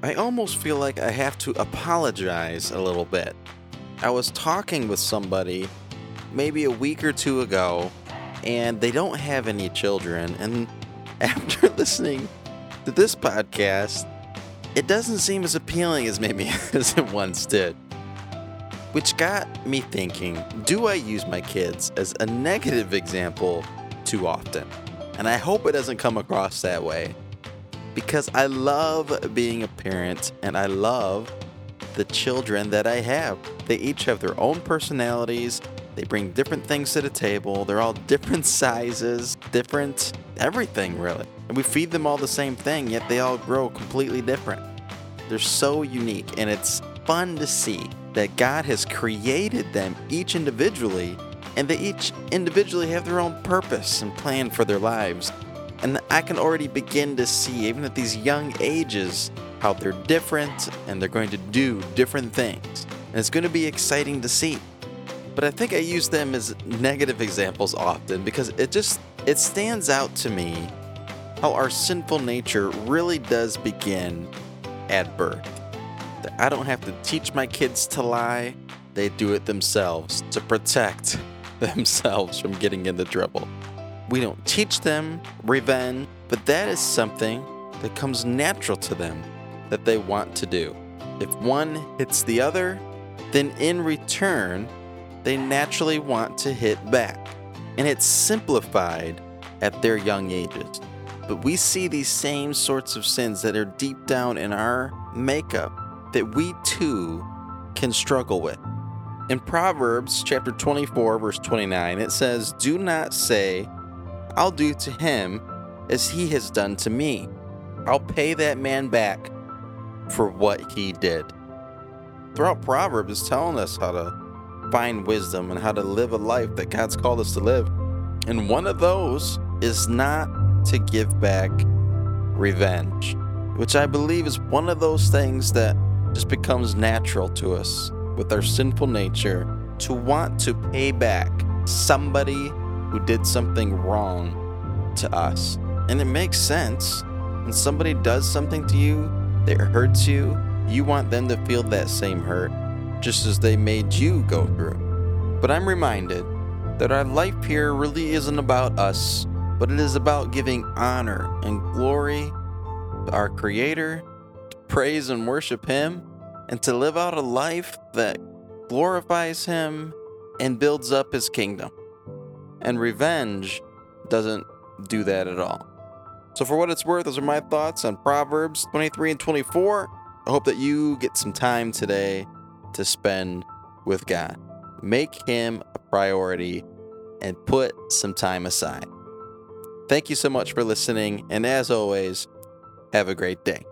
I almost feel like I have to apologize a little bit. I was talking with somebody maybe a week or two ago, and they don't have any children. And after listening to this podcast, it doesn't seem as appealing as maybe as it once did. Which got me thinking do I use my kids as a negative example too often? And I hope it doesn't come across that way because I love being a parent and I love the children that I have. They each have their own personalities. They bring different things to the table. They're all different sizes, different everything, really. And we feed them all the same thing, yet they all grow completely different. They're so unique, and it's fun to see that God has created them each individually, and they each individually have their own purpose and plan for their lives. And I can already begin to see, even at these young ages, how they're different and they're going to do different things. And it's going to be exciting to see. But I think I use them as negative examples often because it just it stands out to me how our sinful nature really does begin at birth. That I don't have to teach my kids to lie. They do it themselves to protect themselves from getting into trouble. We don't teach them revenge, but that is something that comes natural to them that they want to do. If one hits the other, then in return, they naturally want to hit back. And it's simplified at their young ages. But we see these same sorts of sins that are deep down in our makeup that we too can struggle with. In Proverbs chapter 24, verse 29, it says, Do not say, I'll do to him as he has done to me. I'll pay that man back for what he did. Throughout Proverbs, it's telling us how to find wisdom and how to live a life that God's called us to live. And one of those is not to give back revenge, which I believe is one of those things that just becomes natural to us with our sinful nature to want to pay back somebody who did something wrong to us. And it makes sense. When somebody does something to you that hurts you, you want them to feel that same hurt, just as they made you go through. But I'm reminded that our life here really isn't about us, but it is about giving honor and glory to our Creator, to praise and worship Him, and to live out a life that glorifies Him and builds up His kingdom. And revenge doesn't do that at all. So, for what it's worth, those are my thoughts on Proverbs 23 and 24. I hope that you get some time today to spend with God. Make Him a priority and put some time aside. Thank you so much for listening, and as always, have a great day.